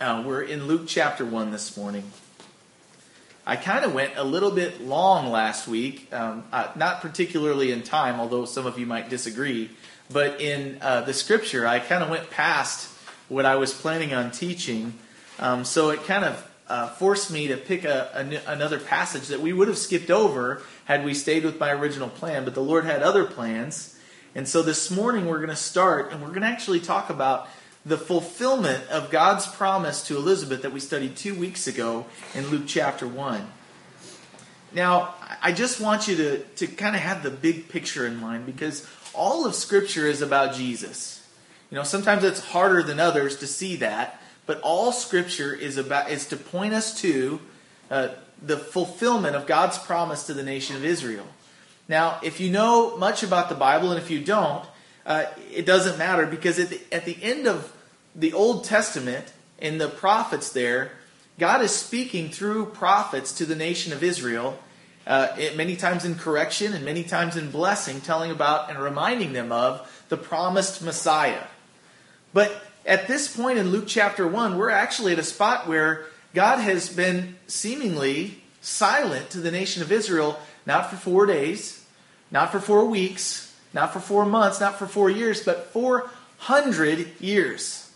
Uh, we're in Luke chapter 1 this morning. I kind of went a little bit long last week, um, uh, not particularly in time, although some of you might disagree, but in uh, the scripture, I kind of went past what I was planning on teaching. Um, so it kind of uh, forced me to pick a, a, another passage that we would have skipped over had we stayed with my original plan, but the Lord had other plans. And so this morning we're going to start, and we're going to actually talk about the fulfillment of God's promise to Elizabeth that we studied two weeks ago in Luke chapter 1. Now, I just want you to, to kind of have the big picture in mind because all of Scripture is about Jesus. You know, sometimes it's harder than others to see that, but all Scripture is about is to point us to uh, the fulfillment of God's promise to the nation of Israel. Now, if you know much about the Bible, and if you don't, uh, it doesn't matter because at the, at the end of the Old Testament, in the prophets there, God is speaking through prophets to the nation of Israel, uh, it, many times in correction and many times in blessing, telling about and reminding them of the promised Messiah. But at this point in Luke chapter 1, we're actually at a spot where God has been seemingly silent to the nation of Israel, not for four days, not for four weeks, not for four months, not for four years, but 400 years.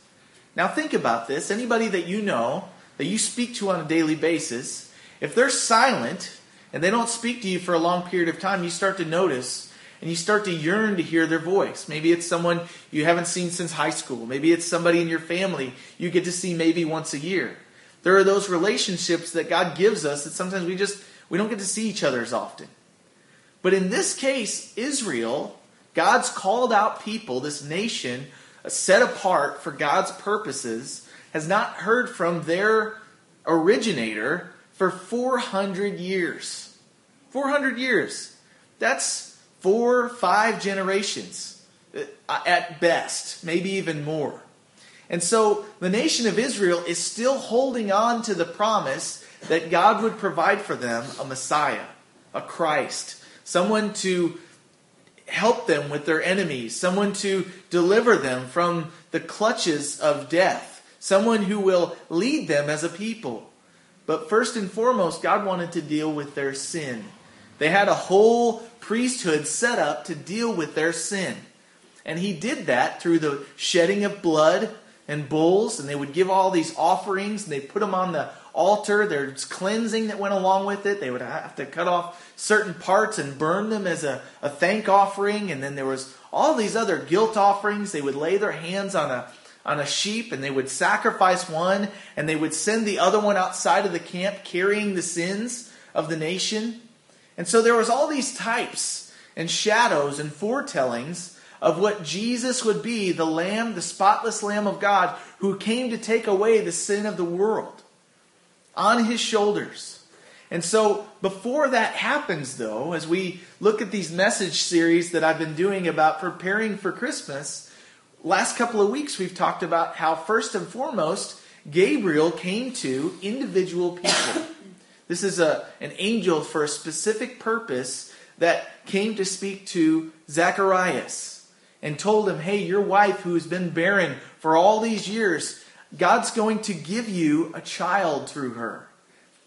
Now think about this. Anybody that you know, that you speak to on a daily basis, if they're silent and they don't speak to you for a long period of time, you start to notice and you start to yearn to hear their voice. Maybe it's someone you haven't seen since high school. Maybe it's somebody in your family you get to see maybe once a year. There are those relationships that God gives us that sometimes we just we don't get to see each other as often. But in this case, Israel God's called out people, this nation, set apart for God's purposes, has not heard from their originator for 400 years. 400 years. That's four, five generations uh, at best, maybe even more. And so the nation of Israel is still holding on to the promise that God would provide for them a Messiah, a Christ, someone to help them with their enemies, someone to deliver them from the clutches of death, someone who will lead them as a people. But first and foremost, God wanted to deal with their sin. They had a whole priesthood set up to deal with their sin. And he did that through the shedding of blood and bulls, and they would give all these offerings, and they put them on the altar. There's cleansing that went along with it. They would have to cut off certain parts and burn them as a, a thank offering. And then there was all these other guilt offerings. They would lay their hands on a on a sheep and they would sacrifice one and they would send the other one outside of the camp carrying the sins of the nation. And so there was all these types and shadows and foretellings of what Jesus would be, the lamb, the spotless lamb of God who came to take away the sin of the world on his shoulders. And so, before that happens, though, as we look at these message series that I've been doing about preparing for Christmas, last couple of weeks we've talked about how, first and foremost, Gabriel came to individual people. This is a, an angel for a specific purpose that came to speak to Zacharias and told him, Hey, your wife who has been barren for all these years, God's going to give you a child through her.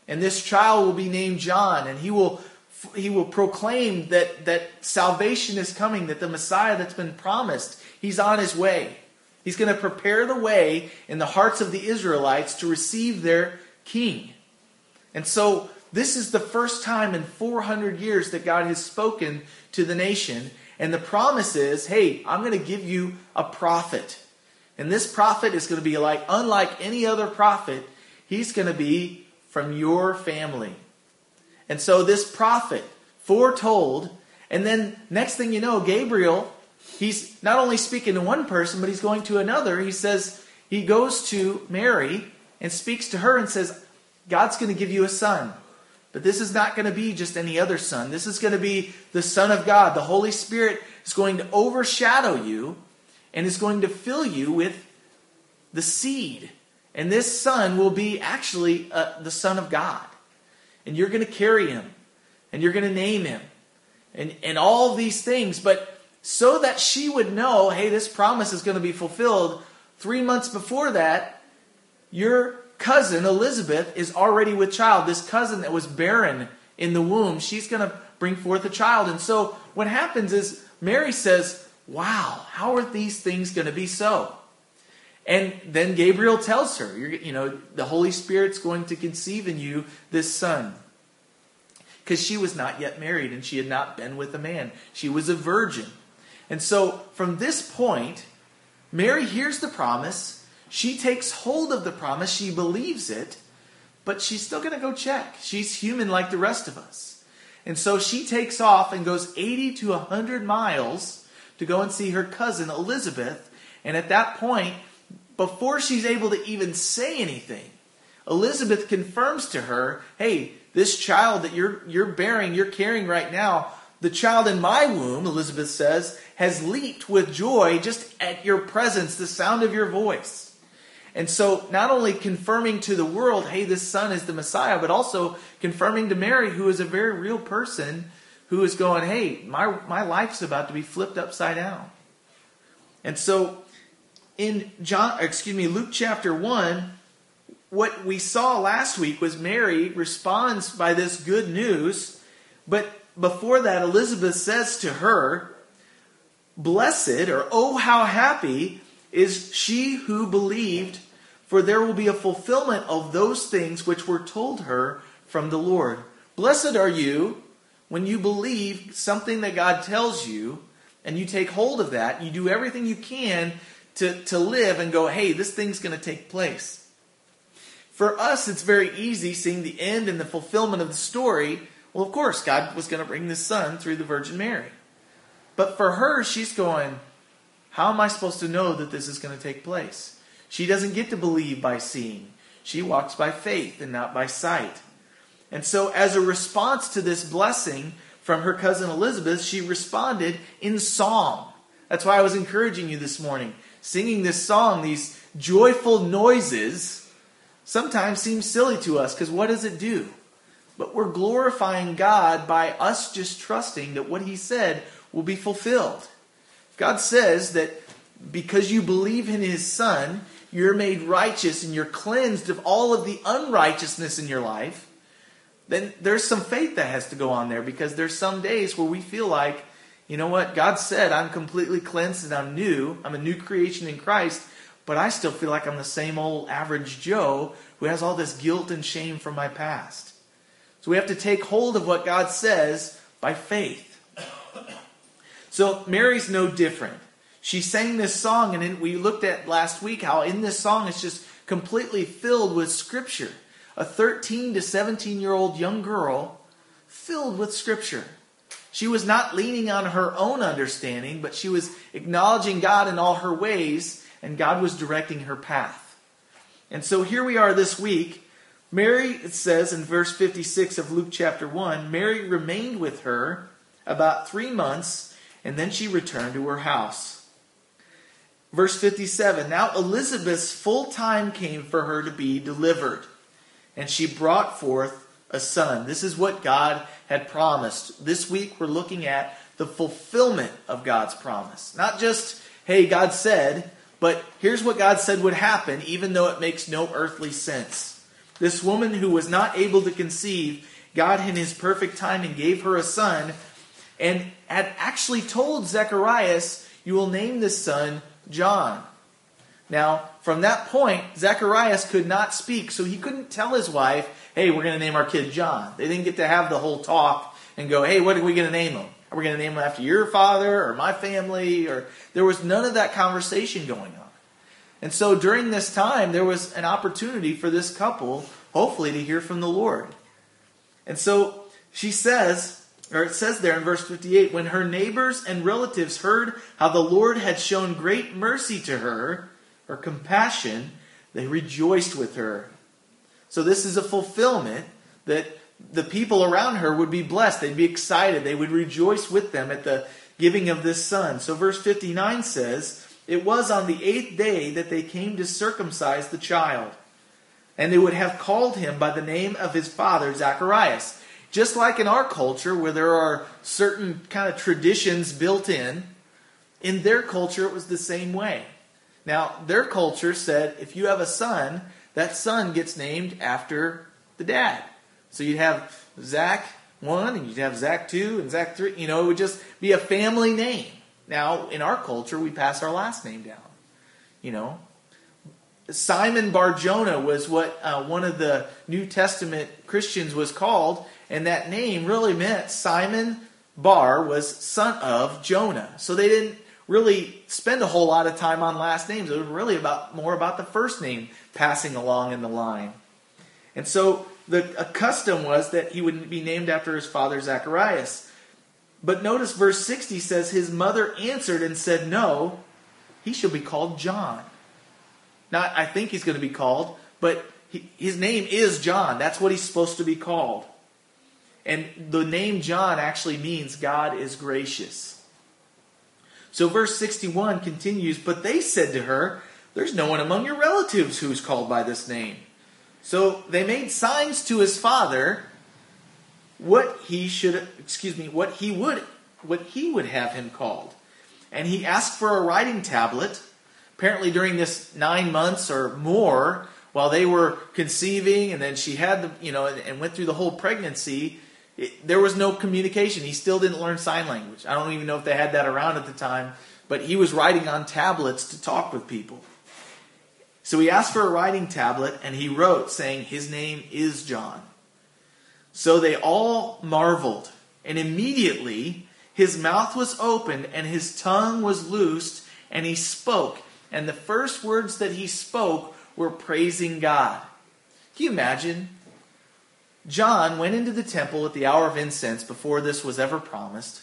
And this child will be named John, and he will he will proclaim that, that salvation is coming, that the Messiah that's been promised, he's on his way. He's going to prepare the way in the hearts of the Israelites to receive their king. And so, this is the first time in 400 years that God has spoken to the nation. And the promise is hey, I'm going to give you a prophet. And this prophet is going to be like unlike any other prophet. He's going to be from your family. And so this prophet foretold, and then next thing you know, Gabriel, he's not only speaking to one person, but he's going to another. He says, he goes to Mary and speaks to her and says, God's going to give you a son. But this is not going to be just any other son. This is going to be the Son of God. The Holy Spirit is going to overshadow you and is going to fill you with the seed. And this son will be actually uh, the Son of God. And you're going to carry him, and you're going to name him, and, and all these things. But so that she would know, hey, this promise is going to be fulfilled, three months before that, your cousin Elizabeth is already with child. This cousin that was barren in the womb, she's going to bring forth a child. And so what happens is Mary says, Wow, how are these things going to be so? And then Gabriel tells her, you know, the Holy Spirit's going to conceive in you this son. Because she was not yet married and she had not been with a man. She was a virgin. And so from this point, Mary hears the promise. She takes hold of the promise. She believes it. But she's still going to go check. She's human like the rest of us. And so she takes off and goes 80 to 100 miles to go and see her cousin Elizabeth. And at that point, before she's able to even say anything, Elizabeth confirms to her, hey, this child that you're, you're bearing, you're carrying right now, the child in my womb, Elizabeth says, has leaped with joy just at your presence, the sound of your voice. And so, not only confirming to the world, hey, this son is the Messiah, but also confirming to Mary, who is a very real person, who is going, hey, my, my life's about to be flipped upside down. And so, in John, excuse me, Luke chapter 1, what we saw last week was Mary responds by this good news, but before that, Elizabeth says to her, Blessed, or oh, how happy is she who believed, for there will be a fulfillment of those things which were told her from the Lord. Blessed are you when you believe something that God tells you, and you take hold of that, you do everything you can to, to live and go, hey, this thing's going to take place. For us, it's very easy seeing the end and the fulfillment of the story. Well, of course, God was going to bring this son through the Virgin Mary. But for her, she's going, how am I supposed to know that this is going to take place? She doesn't get to believe by seeing. She walks by faith and not by sight. And so, as a response to this blessing from her cousin Elizabeth, she responded in song. That's why I was encouraging you this morning singing this song, these joyful noises, sometimes seem silly to us because what does it do? But we're glorifying God by us just trusting that what He said will be fulfilled. God says that because you believe in His Son, you're made righteous and you're cleansed of all of the unrighteousness in your life, then there's some faith that has to go on there because there's some days where we feel like you know what? God said I'm completely cleansed and I'm new. I'm a new creation in Christ, but I still feel like I'm the same old average Joe who has all this guilt and shame from my past. So we have to take hold of what God says by faith. So Mary's no different. She sang this song, and we looked at last week how in this song it's just completely filled with Scripture. A 13 to 17 year old young girl filled with Scripture. She was not leaning on her own understanding, but she was acknowledging God in all her ways, and God was directing her path. And so here we are this week. Mary, it says in verse 56 of Luke chapter 1, Mary remained with her about three months, and then she returned to her house. Verse 57 Now Elizabeth's full time came for her to be delivered, and she brought forth a son. This is what God had promised. This week we're looking at the fulfillment of God's promise. Not just, hey, God said, but here's what God said would happen, even though it makes no earthly sense. This woman who was not able to conceive, God in his perfect timing gave her a son and had actually told Zacharias, You will name this son John. Now, from that point, Zacharias could not speak, so he couldn't tell his wife, hey, we're going to name our kid John. They didn't get to have the whole talk and go, hey, what are we going to name him? Are we going to name him after your father or my family? Or there was none of that conversation going on. And so during this time, there was an opportunity for this couple, hopefully, to hear from the Lord. And so she says, or it says there in verse 58, when her neighbors and relatives heard how the Lord had shown great mercy to her, her compassion, they rejoiced with her so this is a fulfillment that the people around her would be blessed. They'd be excited. They would rejoice with them at the giving of this son. So verse 59 says, It was on the eighth day that they came to circumcise the child. And they would have called him by the name of his father, Zacharias. Just like in our culture, where there are certain kind of traditions built in, in their culture it was the same way. Now, their culture said if you have a son, that son gets named after the dad. So you'd have Zach 1, and you'd have Zach 2, and Zach 3. You know, it would just be a family name. Now, in our culture, we pass our last name down. You know, Simon Barjona was what uh, one of the New Testament Christians was called, and that name really meant Simon Bar was son of Jonah. So they didn't really spend a whole lot of time on last names. It was really about more about the first name passing along in the line. And so the custom was that he would be named after his father Zacharias. But notice verse 60 says his mother answered and said, "No, he shall be called John." Not I think he's going to be called, but he, his name is John. That's what he's supposed to be called. And the name John actually means God is gracious. So verse 61 continues, but they said to her, There's no one among your relatives who is called by this name. So they made signs to his father what he should excuse me, what he would what he would have him called. And he asked for a writing tablet apparently during this nine months or more, while they were conceiving, and then she had the, you know, and went through the whole pregnancy, it, there was no communication. He still didn't learn sign language. I don't even know if they had that around at the time, but he was writing on tablets to talk with people. So he asked for a writing tablet, and he wrote, saying, His name is John. So they all marveled, and immediately his mouth was opened, and his tongue was loosed, and he spoke and the first words that he spoke were praising God. Can you imagine? John went into the temple at the hour of incense before this was ever promised,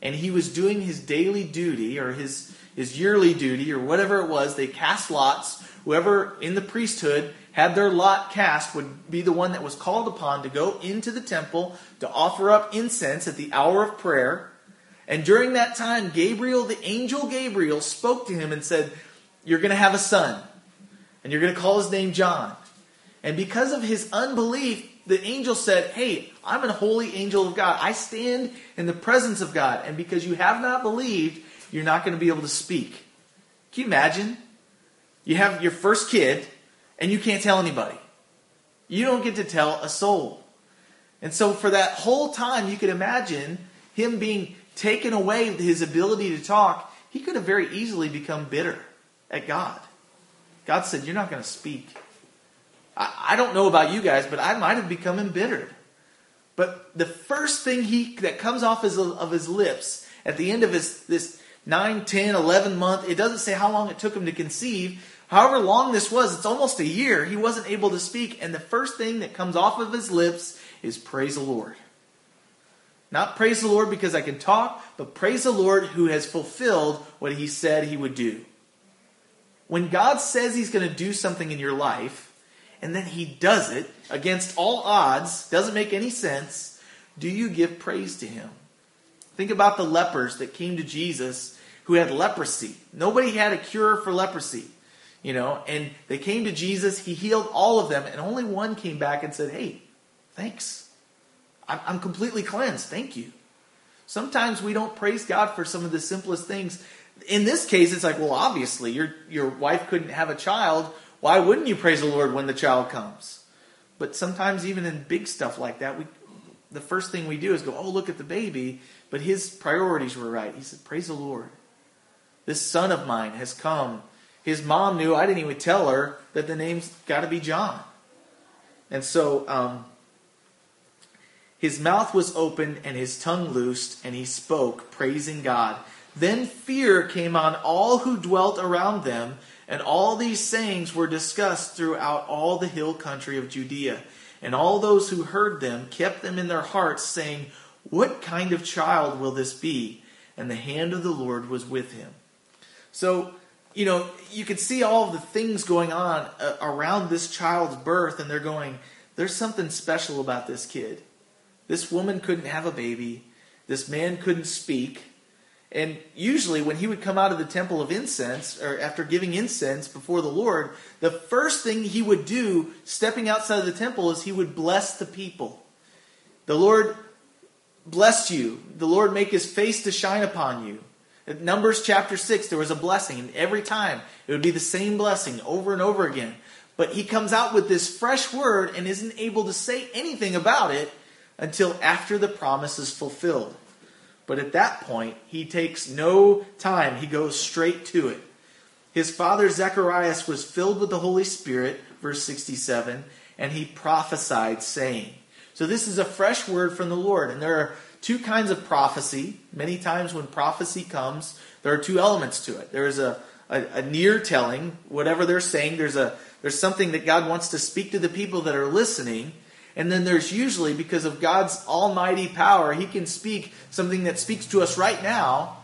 and he was doing his daily duty or his, his yearly duty or whatever it was. They cast lots. Whoever in the priesthood had their lot cast would be the one that was called upon to go into the temple to offer up incense at the hour of prayer. And during that time, Gabriel, the angel Gabriel, spoke to him and said, you're going to have a son, and you're going to call his name John. And because of his unbelief, the angel said, Hey, I'm a holy angel of God. I stand in the presence of God. And because you have not believed, you're not going to be able to speak. Can you imagine? You have your first kid, and you can't tell anybody. You don't get to tell a soul. And so, for that whole time, you could imagine him being taken away his ability to talk. He could have very easily become bitter at God. God said, You're not going to speak. I, don't know about you guys, but I might have become embittered. But the first thing he that comes off his, of his lips at the end of his this 9, 10, 11 month, it doesn't say how long it took him to conceive. However long this was, it's almost a year, he wasn't able to speak. And the first thing that comes off of his lips is praise the Lord. Not praise the Lord because I can talk, but praise the Lord who has fulfilled what he said he would do. When God says He's going to do something in your life, and then He does it against all odds, doesn't make any sense, do you give praise to Him? Think about the lepers that came to Jesus who had leprosy. Nobody had a cure for leprosy, you know, and they came to Jesus. He healed all of them, and only one came back and said, Hey, thanks. I'm completely cleansed. Thank you. Sometimes we don't praise God for some of the simplest things in this case, it's like, well, obviously, your, your wife couldn't have a child. Why wouldn't you praise the Lord when the child comes? But sometimes, even in big stuff like that, we, the first thing we do is go, oh, look at the baby. But his priorities were right. He said, praise the Lord. This son of mine has come. His mom knew, I didn't even tell her, that the name's got to be John. And so, um, his mouth was open and his tongue loosed, and he spoke, praising God. Then fear came on all who dwelt around them, and all these sayings were discussed throughout all the hill country of Judea. And all those who heard them kept them in their hearts, saying, What kind of child will this be? And the hand of the Lord was with him. So, you know, you can see all the things going on uh, around this child's birth, and they're going, There's something special about this kid. This woman couldn't have a baby, this man couldn't speak and usually, when he would come out of the temple of incense, or after giving incense before the Lord, the first thing he would do, stepping outside of the temple, is he would bless the people. The Lord bless you. The Lord make his face to shine upon you. In Numbers chapter 6, there was a blessing, and every time it would be the same blessing over and over again. but he comes out with this fresh word and isn't able to say anything about it until after the promise is fulfilled. But at that point, he takes no time. He goes straight to it. His father Zacharias was filled with the Holy Spirit, verse 67, and he prophesied, saying. So this is a fresh word from the Lord. And there are two kinds of prophecy. Many times when prophecy comes, there are two elements to it. There is a, a, a near telling, whatever they're saying, there's a there's something that God wants to speak to the people that are listening. And then there's usually, because of God's almighty power, He can speak something that speaks to us right now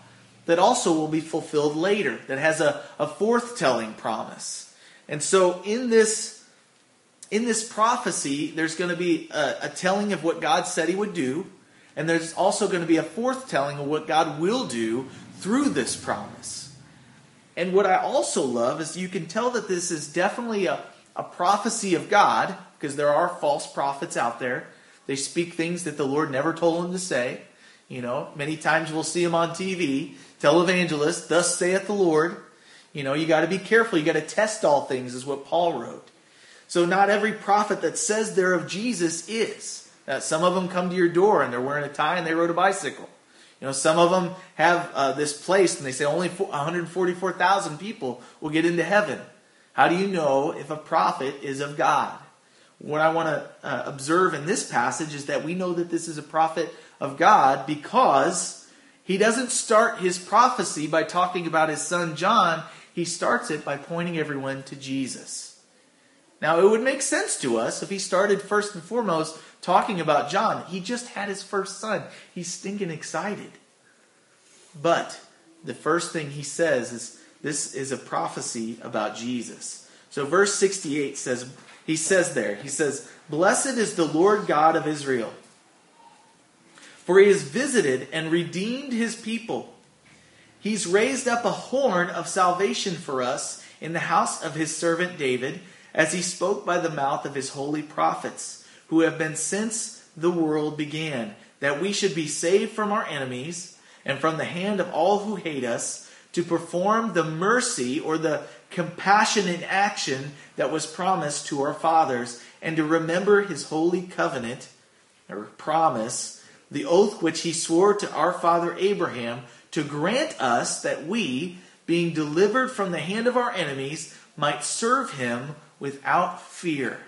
that also will be fulfilled later, that has a, a forth telling promise. And so in this in this prophecy, there's going to be a, a, telling of what God said He would do, and there's also going to be a forth telling of what God will do through this promise. And what I also love is you can tell that this is definitely a, a prophecy of God, because there are false prophets out there. They speak things that the Lord never told them to say. You know, many times we'll see them on TV. Televangelists, thus saith the Lord. You know, you got to be careful. You got to test all things, is what Paul wrote. So, not every prophet that says they're of Jesus is. Uh, some of them come to your door and they're wearing a tie and they rode a bicycle. You know, some of them have uh, this place and they say only 144,000 people will get into heaven. How do you know if a prophet is of God? What I want to uh, observe in this passage is that we know that this is a prophet of God because he doesn't start his prophecy by talking about his son John. He starts it by pointing everyone to Jesus. Now, it would make sense to us if he started first and foremost talking about John. He just had his first son. He's stinking excited. But the first thing he says is this is a prophecy about Jesus. So verse 68 says, he says there, he says, Blessed is the Lord God of Israel, for he has visited and redeemed his people. He's raised up a horn of salvation for us in the house of his servant David, as he spoke by the mouth of his holy prophets who have been since the world began, that we should be saved from our enemies and from the hand of all who hate us, to perform the mercy or the compassionate action that was promised to our fathers, and to remember his holy covenant or promise, the oath which he swore to our father Abraham, to grant us that we, being delivered from the hand of our enemies, might serve him without fear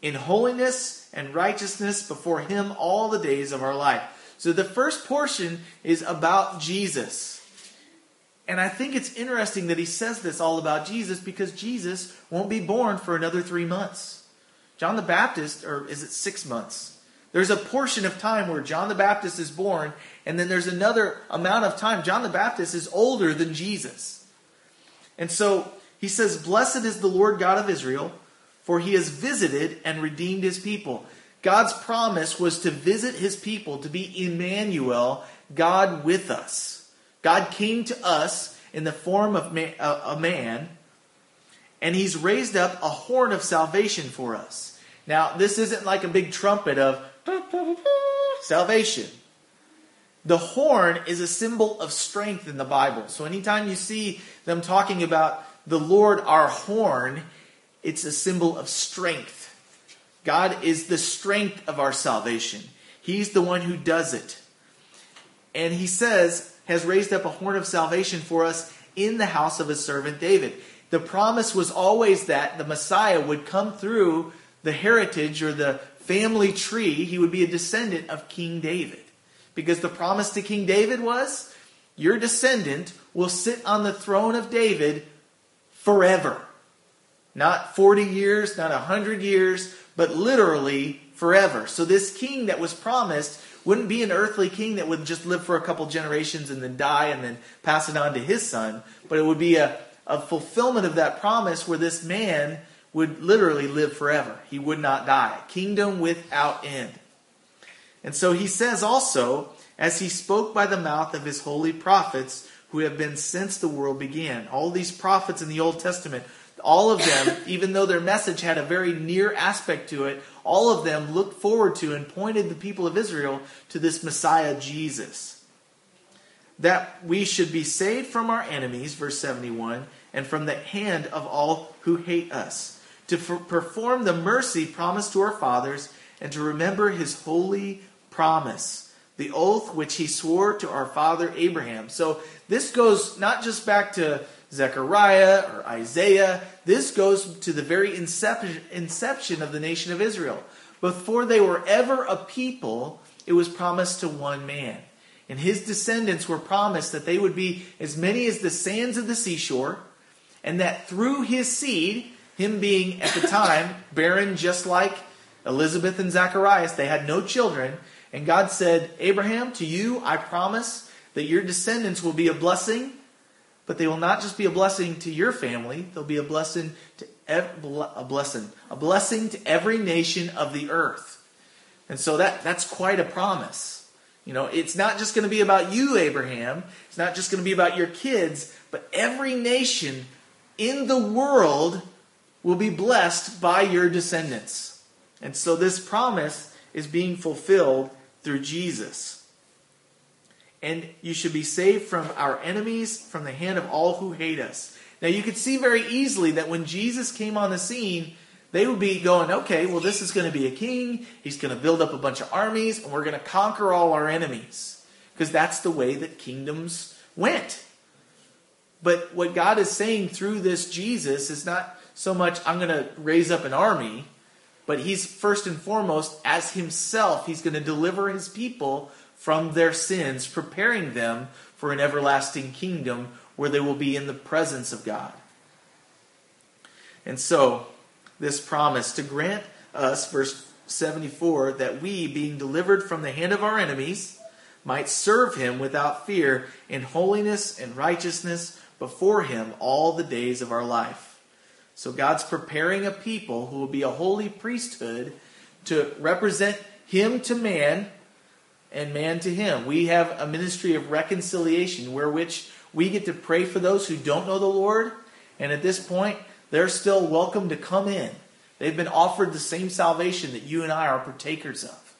in holiness and righteousness before Him all the days of our life. So the first portion is about Jesus. And I think it's interesting that he says this all about Jesus because Jesus won't be born for another three months. John the Baptist, or is it six months? There's a portion of time where John the Baptist is born, and then there's another amount of time. John the Baptist is older than Jesus. And so he says, Blessed is the Lord God of Israel for he has visited and redeemed his people. God's promise was to visit his people, to be Emmanuel, God with us. God came to us in the form of uh, a man, and he's raised up a horn of salvation for us. Now, this isn't like a big trumpet of salvation. The horn is a symbol of strength in the Bible. So anytime you see them talking about the Lord our horn, it's a symbol of strength. God is the strength of our salvation. He's the one who does it. And he says, has raised up a horn of salvation for us in the house of his servant David. The promise was always that the Messiah would come through the heritage or the family tree. He would be a descendant of King David. Because the promise to King David was, your descendant will sit on the throne of David forever. Not 40 years, not 100 years, but literally forever. So this king that was promised wouldn't be an earthly king that would just live for a couple generations and then die and then pass it on to his son, but it would be a, a fulfillment of that promise where this man would literally live forever. He would not die. Kingdom without end. And so he says also, as he spoke by the mouth of his holy prophets who have been since the world began. All these prophets in the Old Testament all of them, even though their message had a very near aspect to it, all of them looked forward to and pointed the people of Israel to this Messiah Jesus. That we should be saved from our enemies, verse 71, and from the hand of all who hate us, to f- perform the mercy promised to our fathers, and to remember his holy promise, the oath which he swore to our father Abraham. So this goes not just back to Zechariah or Isaiah, this goes to the very inception, inception of the nation of Israel. Before they were ever a people, it was promised to one man. And his descendants were promised that they would be as many as the sands of the seashore, and that through his seed, him being at the time barren just like Elizabeth and Zacharias, they had no children. And God said, Abraham, to you I promise that your descendants will be a blessing, but they will not just be a blessing to your family, they'll be a blessing to ev- a blessing, a blessing to every nation of the earth. And so that, that's quite a promise. You know, it's not just going to be about you, Abraham. It's not just going to be about your kids, but every nation in the world will be blessed by your descendants. And so this promise is being fulfilled through Jesus. And you should be saved from our enemies, from the hand of all who hate us. Now, you could see very easily that when Jesus came on the scene, they would be going, okay, well, this is going to be a king. He's going to build up a bunch of armies, and we're going to conquer all our enemies. Because that's the way that kingdoms went. But what God is saying through this Jesus is not so much, I'm going to raise up an army, but He's first and foremost, as Himself, He's going to deliver His people from their sins, preparing them for an everlasting kingdom where they will be in the presence of God. And so, this promise to grant us, verse 74, that we, being delivered from the hand of our enemies, might serve him without fear in holiness and righteousness before him all the days of our life. So God's preparing a people who will be a holy priesthood to represent him to man and man to him. We have a ministry of reconciliation where which we get to pray for those who don't know the Lord, and at this point, they're still welcome to come in. They've been offered the same salvation that you and I are partakers of.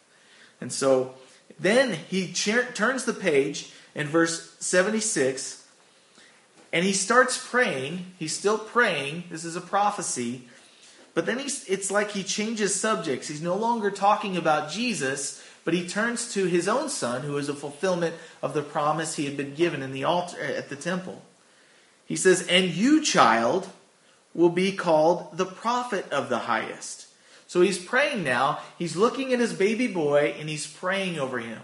And so then he turns the page in verse 76 and he starts praying. He's still praying. This is a prophecy. But then it's like he changes subjects. He's no longer talking about Jesus, but he turns to his own son, who is a fulfillment of the promise he had been given in the altar at the temple. He says, And you, child, will be called the prophet of the highest. So he's praying now. He's looking at his baby boy and he's praying over him.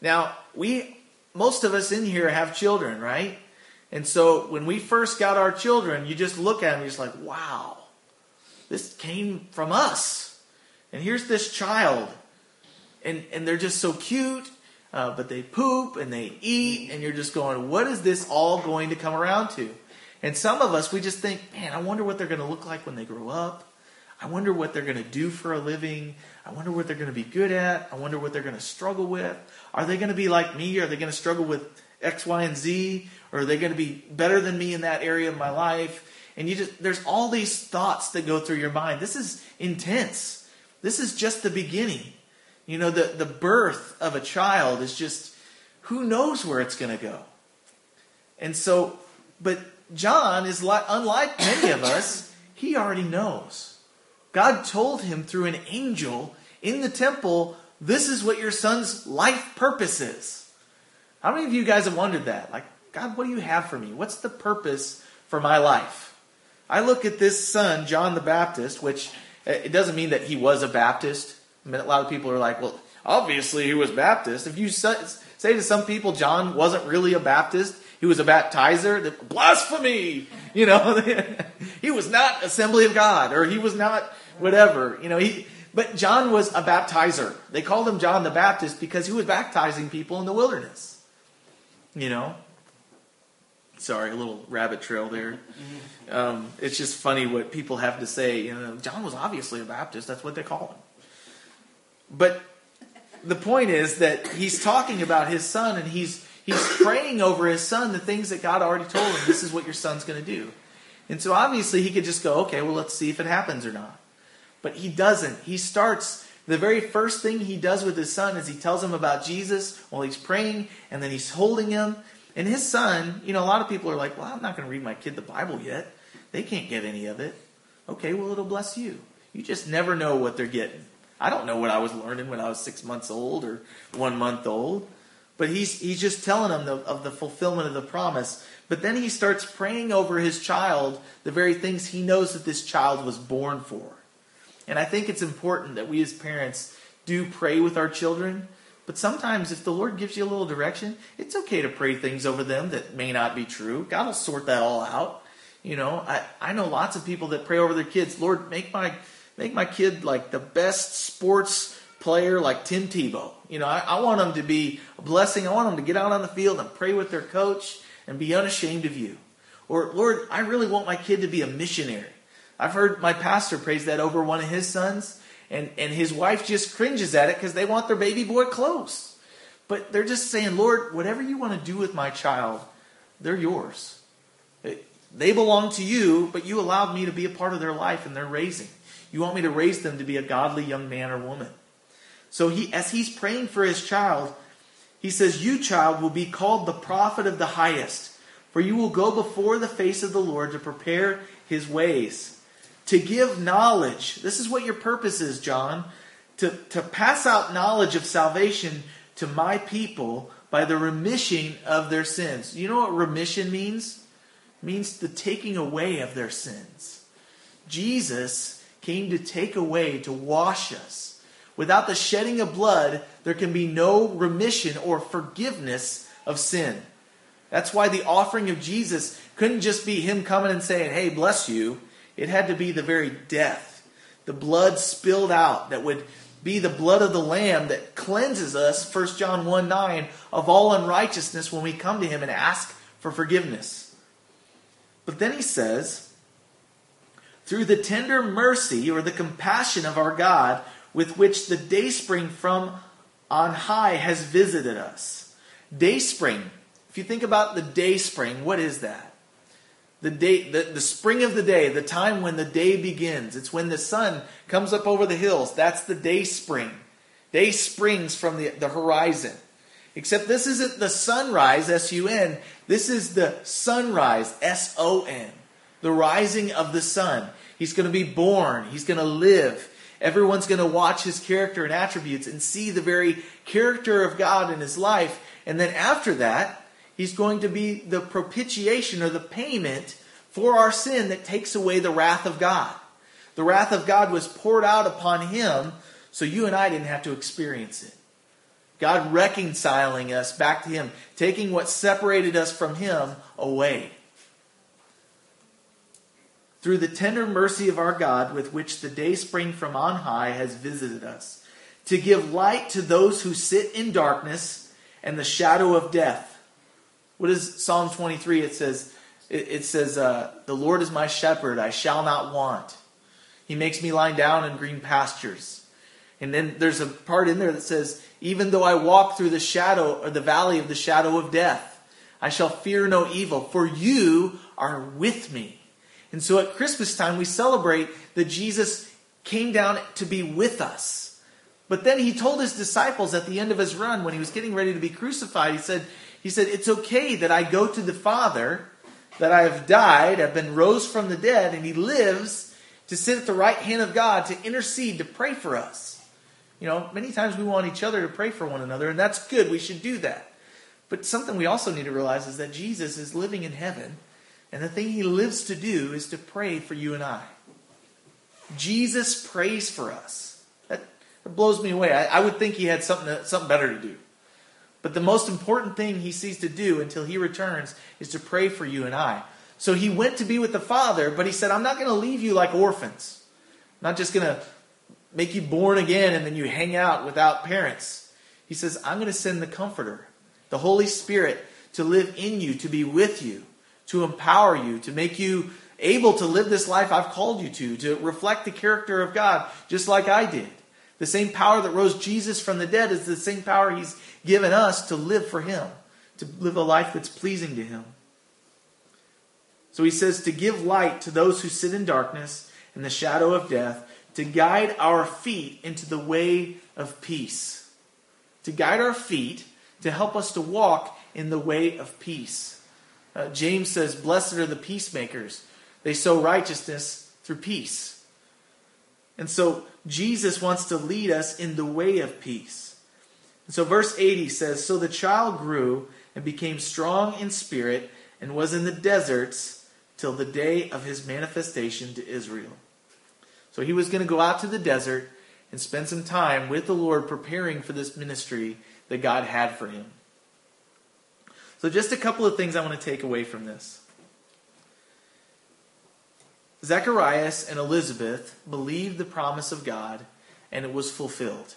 Now, we, most of us in here have children, right? And so when we first got our children, you just look at them, you're just like, wow, this came from us. And here's this child. And, and they're just so cute, uh, but they poop and they eat, and you're just going, what is this all going to come around to? And some of us, we just think, man, I wonder what they're going to look like when they grow up. I wonder what they're going to do for a living. I wonder what they're going to be good at. I wonder what they're going to struggle with. Are they going to be like me? Are they going to struggle with X, Y, and Z? Or are they going to be better than me in that area of my life? And you just, there's all these thoughts that go through your mind. This is intense. This is just the beginning. You know, the, the birth of a child is just, who knows where it's going to go? And so, but John is like, unlike many of us, he already knows. God told him through an angel in the temple, this is what your son's life purpose is. How many of you guys have wondered that? Like, God, what do you have for me? What's the purpose for my life? I look at this son, John the Baptist, which uh, it doesn't mean that he was a Baptist. I mean, a lot of people are like, well, obviously he was Baptist. If you say to some people John wasn't really a Baptist, he was a baptizer. The, blasphemy! You know, he was not Assembly of God, or he was not whatever. You know, he. But John was a baptizer. They called him John the Baptist because he was baptizing people in the wilderness. You know. Sorry, a little rabbit trail there. Um, it's just funny what people have to say. You know, John was obviously a Baptist. That's what they call him. But the point is that he's talking about his son, and he's He's praying over his son the things that God already told him. This is what your son's going to do. And so obviously he could just go, okay, well, let's see if it happens or not. But he doesn't. He starts, the very first thing he does with his son is he tells him about Jesus while he's praying, and then he's holding him. And his son, you know, a lot of people are like, well, I'm not going to read my kid the Bible yet. They can't get any of it. Okay, well, it'll bless you. You just never know what they're getting. I don't know what I was learning when I was six months old or one month old. But he's, he's just telling them the, of the fulfillment of the promise. But then he starts praying over his child the very things he knows that this child was born for. And I think it's important that we as parents do pray with our children. But sometimes if the Lord gives you a little direction, it's okay to pray things over them that may not be true. God will sort that all out. You know, I, I know lots of people that pray over their kids, Lord, make my make my kid like the best sports player like Tim Tebow. You know, I, I want them to be a blessing. I want them to get out on the field and pray with their coach and be unashamed of you. Or, Lord, I really want my kid to be a missionary. I've heard my pastor praise that over one of his sons, and, and his wife just cringes at it because they want their baby boy close. But they're just saying, Lord, whatever you want to do with my child, they're yours. They belong to you, but you allowed me to be a part of their life and their raising. You want me to raise them to be a godly young man or woman. So he, as he's praying for his child, he says, You, child, will be called the prophet of the highest, for you will go before the face of the Lord to prepare his ways, to give knowledge. This is what your purpose is, John, to, to pass out knowledge of salvation to my people by the remission of their sins. You know what remission means? It means the taking away of their sins. Jesus came to take away, to wash us Without the shedding of blood, there can be no remission or forgiveness of sin. That's why the offering of Jesus couldn't just be him coming and saying, Hey, bless you. It had to be the very death, the blood spilled out that would be the blood of the Lamb that cleanses us, 1 John 1 9, of all unrighteousness when we come to him and ask for forgiveness. But then he says, through the tender mercy or the compassion of our God, with which the dayspring from on high has visited us. Dayspring. If you think about the dayspring, what is that? The day, the, the spring of the day, the time when the day begins. It's when the sun comes up over the hills. That's the day spring. Day springs from the, the horizon. Except this isn't the sunrise, S U N. This is the sunrise, S O N. The rising of the sun. He's going to be born. He's going to live. Everyone's going to watch his character and attributes and see the very character of God in his life. And then after that, he's going to be the propitiation or the payment for our sin that takes away the wrath of God. The wrath of God was poured out upon him so you and I didn't have to experience it. God reconciling us back to him, taking what separated us from him away through the tender mercy of our God, with which the day spring from on high has visited us, to give light to those who sit in darkness and the shadow of death. What is Psalm 23? It says, it, says, uh, The Lord is my shepherd, I shall not want. He makes me lie down in green pastures. And then there's a part in there that says, Even though I walk through the shadow or the valley of the shadow of death, I shall fear no evil, for you are with me. And so at Christmas time, we celebrate that Jesus came down to be with us. But then he told his disciples at the end of his run, when he was getting ready to be crucified, he said, he said, It's okay that I go to the Father, that I have died, I've been rose from the dead, and he lives to sit at the right hand of God to intercede, to pray for us. You know, many times we want each other to pray for one another, and that's good. We should do that. But something we also need to realize is that Jesus is living in heaven and the thing he lives to do is to pray for you and I. Jesus prays for us. That, that blows me away. I, I, would think he had something, something better to do. But the most important thing he sees to do until he returns is to pray for you and I. So he went to be with the Father, but he said, I'm not going to leave you like orphans. I'm not just going to make you born again and then you hang out without parents. He says, I'm going to send the Comforter, the Holy Spirit, to live in you, to be with you to empower you, to make you able to live this life I've called you to, to reflect the character of God, just like I did. The same power that rose Jesus from the dead is the same power He's given us to live for Him, to live a life that's pleasing to Him. So He says to give light to those who sit in darkness and the shadow of death, to guide our feet into the way of peace. To guide our feet, to help us to walk in the way of peace. Uh, James says, Blessed are the peacemakers. They sow righteousness through peace. And so Jesus wants to lead us in the way of peace. And so verse 80 says, So the child grew and became strong in spirit and was in the deserts till the day of his manifestation to Israel. So he was going to go out to the desert and spend some time with the Lord preparing for this ministry that God had for him. So, just a couple of things I want to take away from this. Zacharias and Elizabeth believed the promise of God and it was fulfilled.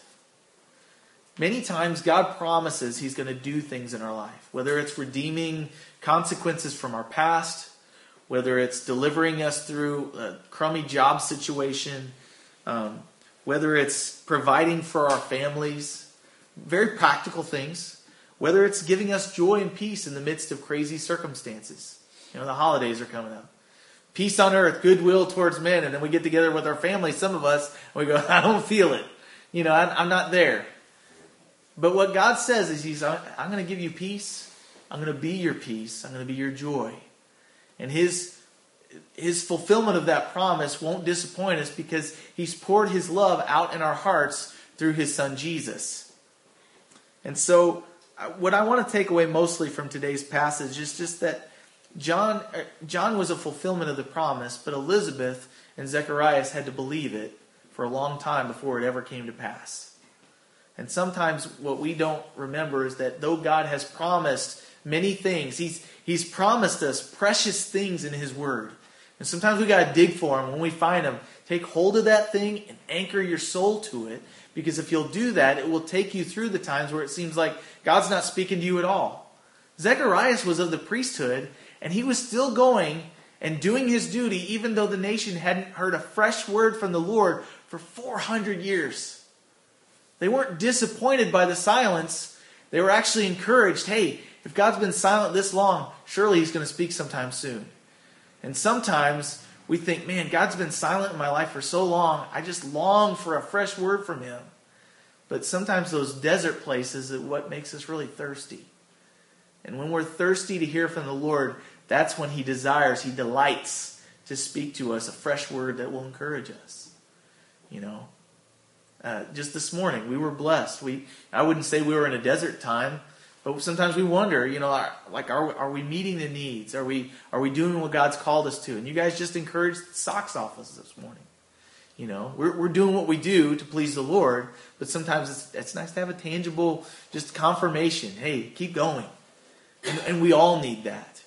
Many times, God promises He's going to do things in our life, whether it's redeeming consequences from our past, whether it's delivering us through a crummy job situation, um, whether it's providing for our families, very practical things, whether it's giving us joy and peace in the midst of crazy circumstances. You know, the holidays are coming up. Peace on earth, goodwill towards men, and then we get together with our family, some of us, and we go, I don't feel it. You know, I, I'm not there. But what God says is, He's, I'm going to give you peace. I'm going to be your peace. I'm going to be your joy. And His his fulfillment of that promise won't disappoint us because he's poured his love out in our hearts through his son Jesus. And so, what I want to take away mostly from today's passage is just that John, John was a fulfillment of the promise, but Elizabeth and Zacharias had to believe it for a long time before it ever came to pass. And sometimes what we don't remember is that though God has promised many things, He's, he's promised us precious things in His Word. And sometimes we got to dig for them. When we find them, take hold of that thing and anchor your soul to it. Because if you'll do that, it will take you through the times where it seems like God's not speaking to you at all. Zechariah was of the priesthood, and he was still going and doing his duty, even though the nation hadn't heard a fresh word from the Lord for 400 years. They weren't disappointed by the silence. They were actually encouraged hey, if God's been silent this long, surely he's going to speak sometime soon. And sometimes we think, man, God's been silent in my life for so long. I just long for a fresh word from Him. But sometimes those desert places are what makes us really thirsty. And when we're thirsty to hear from the Lord, that's when He desires, He delights to speak to us a fresh word that will encourage us. You know, uh, just this morning we were blessed. We I wouldn't say we were in a desert time, but sometimes we wonder, you know, like, are, are we meeting the needs? Are we, are we doing what God's called us to? And you guys just encouraged socks office this morning. You know, we're, we're doing what we do to please the Lord, but sometimes it's, it's nice to have a tangible, just confirmation. Hey, keep going. And, and we all need that.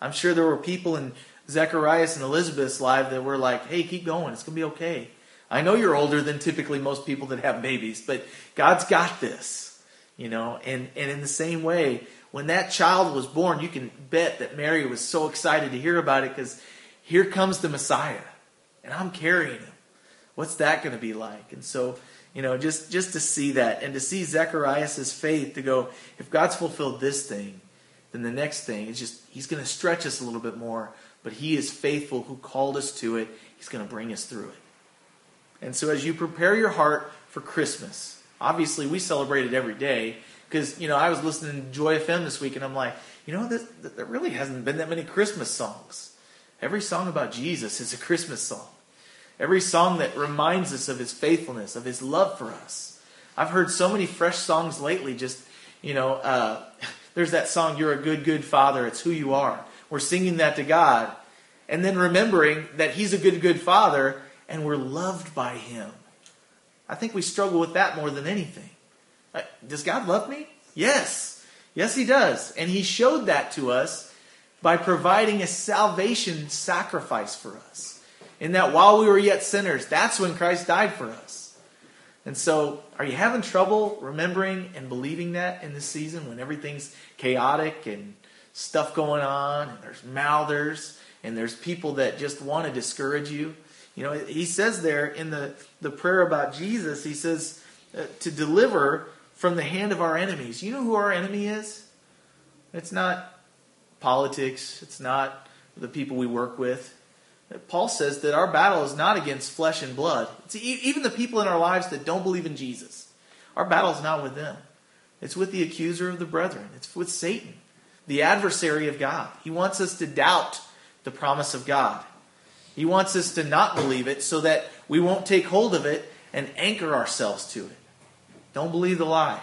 I'm sure there were people in Zacharias and Elizabeth's life that were like, hey, keep going. It's to be okay. I know you're older than typically most people that have babies, but God's got this. You know, and, and in the same way, when that child was born, you can bet that Mary was so excited to hear about it because here comes the Messiah, and I'm carrying him. What's that going to be like? And so, you know, just just to see that and to see Zechariah's faith to go, if God's fulfilled this thing, then the next thing is just He's going to stretch us a little bit more. But He is faithful who called us to it. He's going to bring us through it. And so, as you prepare your heart for Christmas, obviously we celebrate it every day because you know I was listening to Joy FM this week and I'm like, you know, this, there really hasn't been that many Christmas songs. Every song about Jesus is a Christmas song. Every song that reminds us of His faithfulness, of His love for us. I've heard so many fresh songs lately. Just you know, uh, there's that song, "You're a Good, Good Father." It's who you are. We're singing that to God, and then remembering that He's a good, good Father, and we're loved by Him. I think we struggle with that more than anything. Uh, does God love me? Yes. Yes, He does. And He showed that to us by providing a salvation sacrifice for us. In that while we were yet sinners, that's when Christ died for us. And so, are you having trouble remembering and believing that in this season when everything's chaotic and stuff going on and there's mouthers and there's people that just want to discourage you? You know, he says there in the, the prayer about Jesus, he says uh, to deliver from the hand of our enemies. You know who our enemy is? It's not politics, it's not the people we work with. Paul says that our battle is not against flesh and blood. It's even the people in our lives that don't believe in Jesus. Our battle is not with them. It's with the accuser of the brethren. It's with Satan. the adversary of God. He wants us to doubt the promise of God. He wants us to not believe it so that we won't take hold of it and anchor ourselves to it. Don't believe the lie.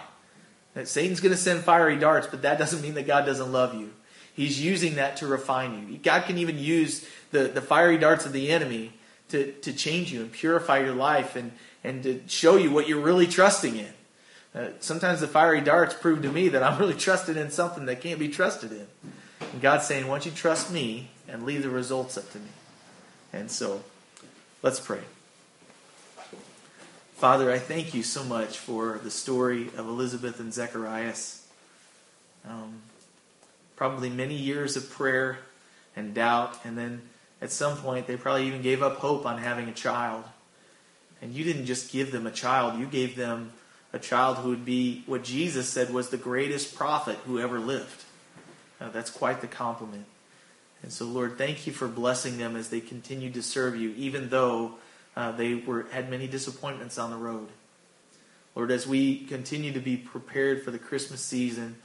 That Satan's going to send fiery darts, but that doesn't mean that God doesn't love you. He's using that to refine you. God can even use the, the fiery darts of the enemy to, to change you and purify your life and, and to show you what you're really trusting in. Uh, sometimes the fiery darts prove to me that I'm really trusted in something that can't be trusted in. And God's saying, Why don't you trust me and leave the results up to me? And so, let's pray. Father, I thank you so much for the story of Elizabeth and Zacharias. Um, probably many years of prayer and doubt, and then at some point they probably even gave up hope on having a child. And you didn't just give them a child, you gave them a child who would be what Jesus said was the greatest prophet who ever lived. Now, that's quite the compliment. And so, Lord, thank you for blessing them as they continued to serve you, even though uh, they were had many disappointments on the road. Lord, as we continue to be prepared for the Christmas season,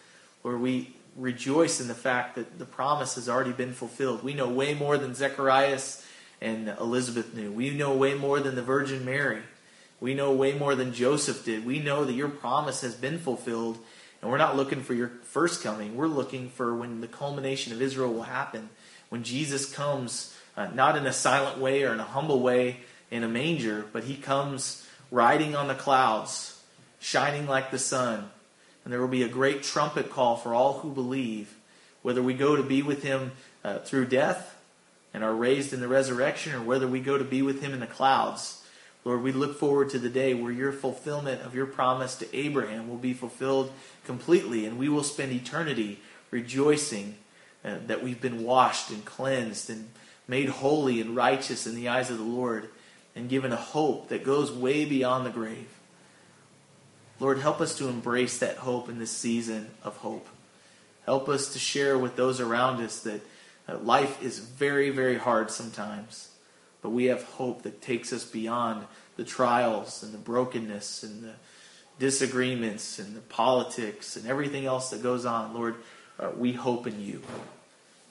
Lord, we rejoice in the fact that the promise has already been fulfilled. We know way more than Zacharias and Elizabeth knew. We know way more than the Virgin Mary. We know way more than Joseph did. We know that your promise has been fulfilled, and we're not looking for your first coming. We're looking for when the culmination of Israel will happen, when Jesus comes, uh, not in a silent way or in a humble way in a manger, but he comes riding on the clouds, shining like the sun, and there will be a great trumpet call for all who believe, whether we go to be with him uh, through death and are raised in the resurrection, or whether we go to be with him in the clouds. Lord, we look forward to the day where your fulfillment of your promise to Abraham will be fulfilled completely, and we will spend eternity rejoicing uh, that we've been washed and cleansed and made holy and righteous in the eyes of the Lord, and given a hope that goes way beyond the grave. Lord, help us to embrace that hope in this season of hope. Help us to share with those around us that uh, life is very, very hard sometimes, but we have hope that takes us beyond the trials and the brokenness and the disagreements and the politics and everything else that goes on. Lord, uh, we hope in you.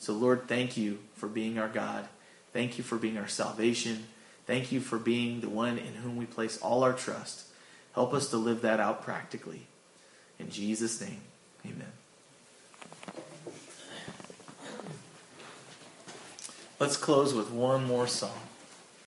So, Lord, thank you for being our God. Thank you for being our salvation. Thank you for being the one in whom we place all our trust. Help us to live that out practically. In Jesus' name, amen. Let's close with one more song.